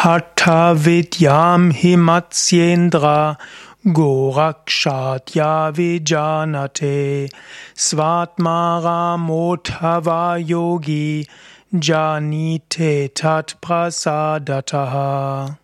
Hatha vidyam himatsyendra gorakshatya vijanate svatmara mothava yogi janite tat prasadataha